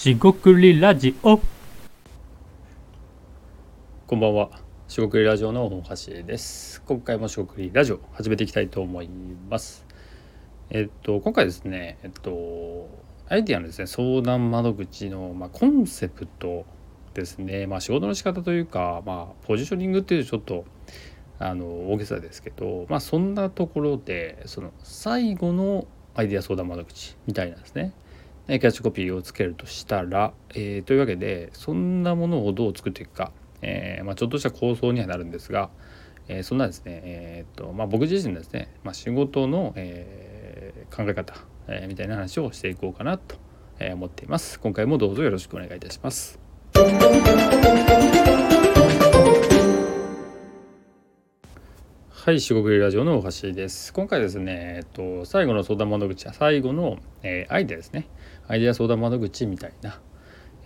しごくりラジオこんばんは。しごくりラジオの大橋です。今回もしごくりラジオ始めていきたいと思います。えっと今回ですね、えっとアイディアのですね相談窓口のまあコンセプトですね。まあ仕事の仕方というか、まあポジショニングっていうちょっとあの大げさですけど、まあそんなところでその最後のアイディア相談窓口みたいなんですね。キャッチコピーをつけるとしたら、えーというわけでそんなものをどう作っていくか、えーまあ、ちょっとした構想にはなるんですが、えーそんなですね、えーとまあ、僕自身ですね、まあ、仕事の、えー考え方、えーみたいな話をしていこうかなとえー思っています。今回もどうぞよろしくお願いいたします。はい、四国ラジオの大橋です。今回ですね、えっと、最後の相談窓口は最後の、えーアイデアですね。アイデア相談窓口みたいな、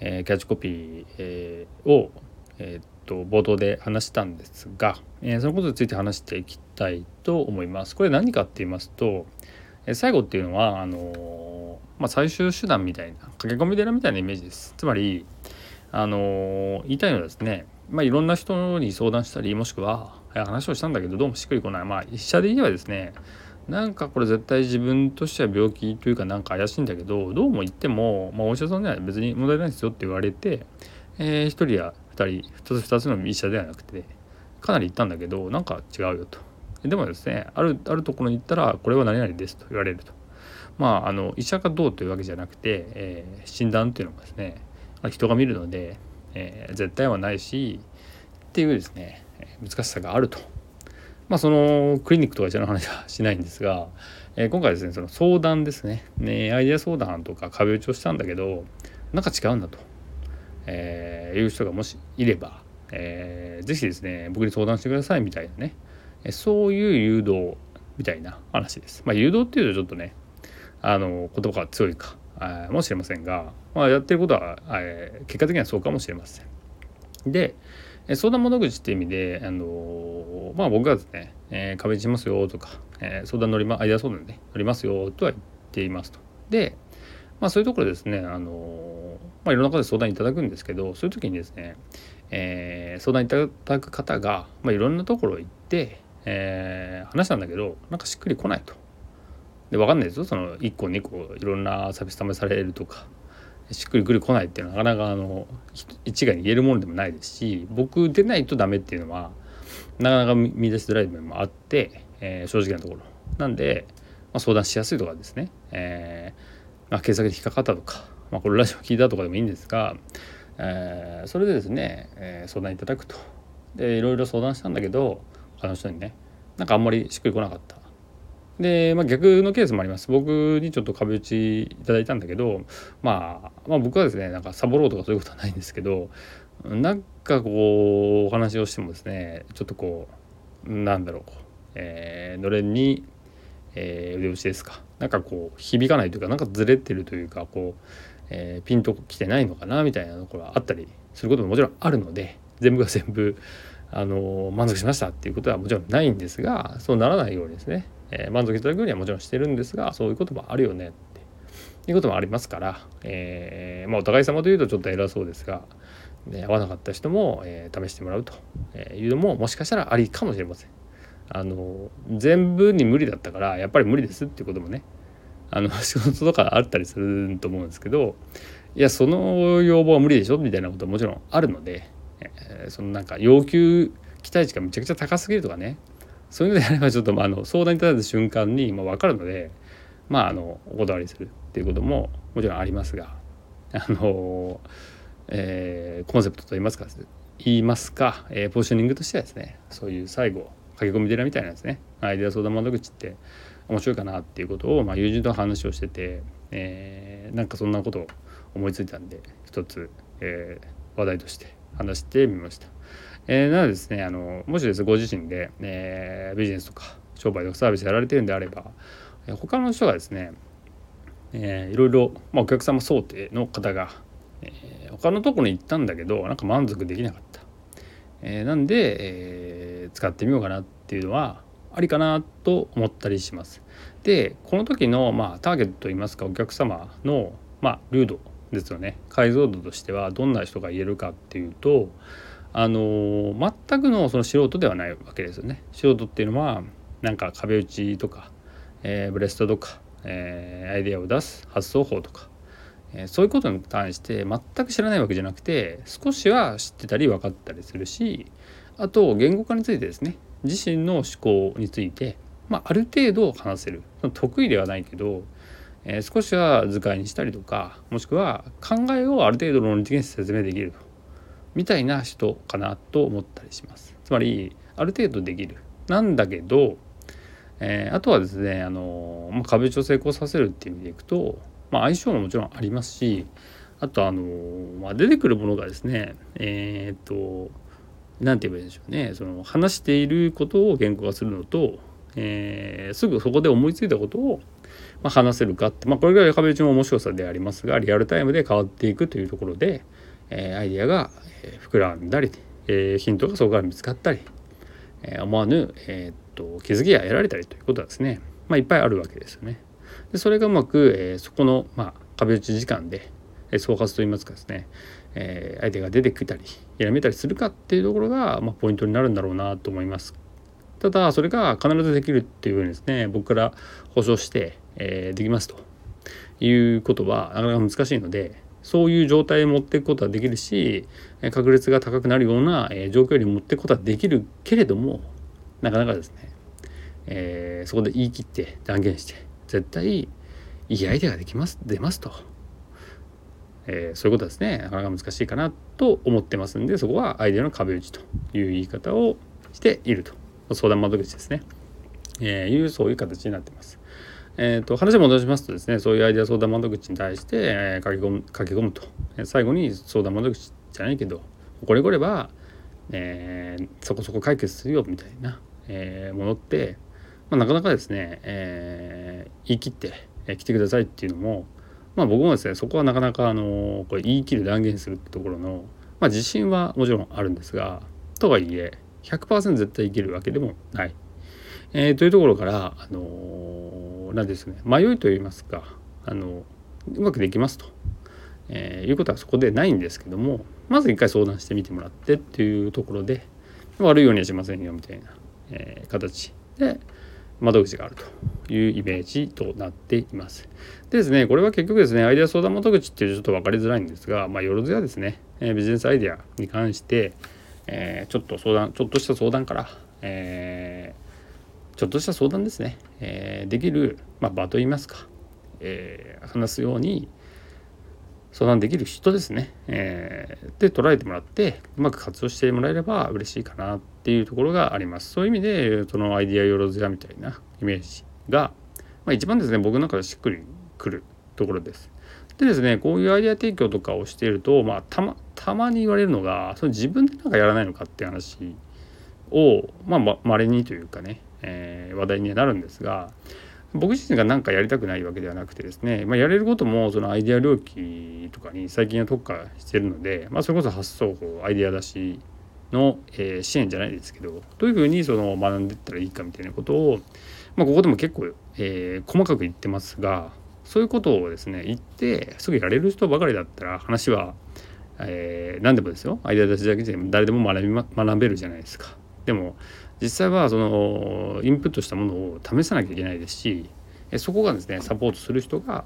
えーキャッチコピー、えーを、えーと冒頭で話したんですが、えーそのことについて話していきたいと思います。これ何かって言いますと、えー最後っていうのはあのーまあ、最終手段みたいな駆け込み寺みたいなイメージです。つまりあの言いたいのはですね、まあ、いろんな人に相談したりもしくは話をしたんだけどどうもしっくりこないまあ医者で言えばですねなんかこれ絶対自分としては病気というかなんか怪しいんだけどどうも言っても、まあ、お医者さんには別に問題ないですよって言われて、え1人や2人2つ2つの医者ではなくてかなり言ったんだけどなんか違うよと。でもですねあるあるところに行ったらこれは何々ですと言われると。まあ、あの医者がどうというわけじゃなくて、えー診断っていうのがですね人が見るので、えー絶対はないしっていうですね難しさがあると。まあそのクリニックとか医者の話はしないんですが、えー今回ですねその相談ですねねアイデア相談とか壁打ちをしたんだけどなんか違うんだと、えーいう人がもしいれば、えーぜひですね僕に相談してくださいみたいなねえそういう誘導みたいな話です。まあ誘導っていうとちょっとねあの言葉が強いかもしれませんが、まあ、やってることは、えー結果的にはそうかもしれません。で相談窓口っていう意味で、あのまあ、僕がですね、えー壁打ちしますよとか、えー相談乗りまアイデア相談で、ね、乗りますよとは言っていますと。で、まあ、そういうところですね、あのまあ、いろんな方で相談いただくんですけどそういう時にですね、えー相談いただく方が、まあ、いろんなところ行って、えー話したんだけどなんかしっくりこないと。で分かんないですよその1個2個いろんなサービス試されるとかしっくりくりこないっていうのはなかなかあの一概に言えるものでもないですし僕でないとダメっていうのはなかなか見出しづらい面もあって、えー正直なところ。なんで、まあ、相談しやすいとかですね、えーまあ、検索で引っかかったとか、まあ、これラジオ聞いたとかでもいいんですが、えーそれでですね、えー相談いただくと。でいろいろ相談したんだけど他の人にねなんかあんまりしっくりこなかった。で、まあ、逆のケースもあります。僕にちょっと壁打ちいただいたんだけど、まあ、まあ僕はですねなんかサボろうとかそういうことはないんですけどなんかこうお話をしてもですねちょっとこうなんだろう、えーのれんに、えー腕打ちですか。なんかこう響かないというかなんかずれてるというかこう、えーピンときてないのかなみたいなところがあったりすることももちろんあるので全部が全部あの満足しましたっていうことはもちろんないんですがそうならないようにですね、えー満足いただくようにはもちろんしてるんですがそういうこともあるよねっていうこともありますから、えーまあ、お互い様というとちょっと偉そうですが、ね合わなかった人も、え試してもらうというのももしかしたらありかもしれません。あの全部に無理だったからやっぱり無理ですっていうこともねあの 仕事とかあったりすると思うんですけどいやその要望は無理でしょみたいなことはもちろんあるので、えーそのなんか要求期待値がめちゃくちゃ高すぎるとかねそういうのであればちょっとまああの相談いただいた瞬間にまあ分かるのでまああのお断りするっていうことももちろんありますがあの、えーコンセプトといいますか言いますか、えーポジショニングとしてはですねそういう最後駆け込み寺みたいなですねアイデア相談窓口って面白いかなっていうことを、まあ、友人と話をしてて、えーなんかそんなことを思いついたんで一つ、えー話題として話してみました。えーなのでですねあのもしですご自身で、えービジネスとか商売とかサービスやられてるんであればえー他の人がですね、えーいろいろ、まあ、お客様想定の方が、えー他のところに行ったんだけどなんか満足できなかった、えーなんで、えー使ってみようかなっていうのはありかなと思ったりします。でこの時の、まあ、ターゲットといいますかお客様の、まあ、ルードですよね解像度としてはどんな人が言えるかっていうとあの全くのその素人ではないわけですよね。素人っていうのはなんか壁打ちとか、えー、ブレストとか、えー、アイデアを出す発想法とか、えー、そういうことに対して全く知らないわけじゃなくて少しは知ってたり分かったりするしあと言語化についてですね自身の思考について、まあ、ある程度話せる。得意ではないけど、え、少しは図解にしたりとかもしくは考えをある程度論理的に説明できると。みたいな人かなと思ったりします。つまりある程度できるなんだけど、えー、あとはですねあの、まあ、壁打ちを成功させるっていう意味でいくと、まあ、相性ももちろんありますしあとあの、まあ、出てくるものがですねえー、っと何て言えばいいんでしょうねその話していることを言語化するのと、えー、すぐそこで思いついたことを、まあ、話せるかって、まあ、これが壁打ちの面白さでありますがリアルタイムで変わっていくというところで、えー、アイディアが膨らんだり、えー、ヒントがそこから見つかったり、えー、思わぬ、え、っと気づきが得られたりということはですね、まあ、いっぱいあるわけですよね。でそれがうまく、えー、そこの、まあ、壁打ち時間で総括といいますかですね、えー、相手が出てきたりやめたりするかっていうところが、まあ、ポイントになるんだろうなと思います。ただそれが必ずできるっていうふうにですね僕から保証して、えー、できますということはなかなか難しいのでそういう状態に持っていくことはできるし確率が高くなるような状況に持っていくことはできるけれどもなかなかですね、えー、そこで言い切って断言して絶対いいアイデアができます出ますと。えー、そういうことですねなかなか難しいかなと思ってますんでそこはアイデアの壁打ちという言い方をしていると。相談窓口ですね、えー、いうそういう形になってます。えーと、話を戻しますとですねそういうアイデア相談窓口に対して、えー、書き込む書き込むと最後に相談窓口じゃないけどこれこれば、えー、そこそこ解決するよみたいな、えー、ものって、まあ、なかなかですね、えー、言い切って、えー、来てくださいっていうのもまあ僕もですねそこはなかなかあのこれ言い切る断言するってところの、まあ、自信はもちろんあるんですがとはいえ100%絶対いけるわけでもない。えー、というところからあの何ですね迷いといいますかあのうまくできますと、えー、いうことはそこでないんですけどもまず一回相談してみてもらってっていうところで悪いようにはしませんよみたいな、えー、形で窓口があるというイメージとなっています。でですね、これは結局ですね、アイデア相談窓口っていうちょっと分かりづらいんですが、まあ、よろずやですね、えー、ビジネスアイデアに関して、え、ちょっと相談、ちょっとした相談から、えー、ちょっとした相談ですね、えできる、まあ、場といいますか、え話すように、相談できる人ですね、えー、で捉えてもらってうまく活用してもらえれば嬉しいかなっていうところがあります。そういう意味でそのアイディアよろずやみたいなイメージが、まあ、一番ですね僕の中でしっくりくるところです。でですねこういうアイデア提供とかをしていると、まあ、たまたまに言われるのがその自分でなんかやらないのかっていう話をまあまれにというかね、えー、話題にはなるんですが僕自身が何かやりたくないわけではなくてですね、まあ、やれることもそのアイデア領域とかに最近は特化してるので、まあ、それこそ発想法アイデア出しの、えー、支援じゃないですけどどういうふうにその学んでったらいいかみたいなことを、まあ、ここでも結構、えー、細かく言ってますがそういうことをですね言ってすぐやれる人ばかりだったら話は、えー、何でもですよアイデア出しだけで誰でも学び、ま、学べるじゃないですか。でも実際はそのインプットしたものを試さなきゃいけないですしそこがですねサポートする人が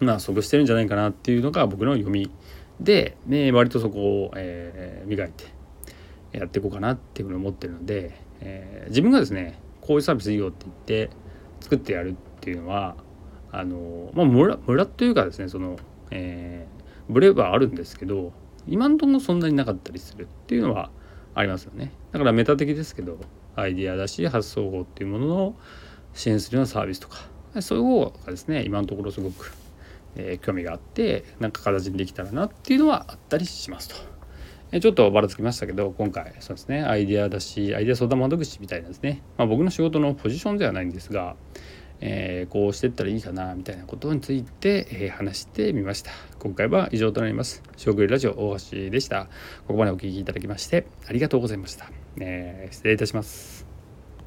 まあ即してるんじゃないかなっていうのが僕の読みで、ね、割とそこを、えー、磨いてやっていこうかなっていうふうに思ってるので、えー、自分がですねこういうサービスいいよって言って作ってやるっていうのはあのまあ村村というかですねその、えー、ブレはあるんですけど今のとこそんなになかったりするっていうのはありますよね。だからメタ的ですけどアイディアだし発想法っていうものの支援するようなサービスとか。そういう方がですね今のところすごく、えー、興味があってなんか形にできたらなっていうのはあったりしますと。えちょっとばらつきましたけど今回そうですねアイデアだしアイデア相談窓口みたいなですね、まあ、僕の仕事のポジションではないんですが、えー、こうしていったらいいかなみたいなことについて、えー、話してみました。今回は以上となります。食料ラジオ大橋でした。ここまでお聴きいただきましてありがとうございました、えー、失礼いたします。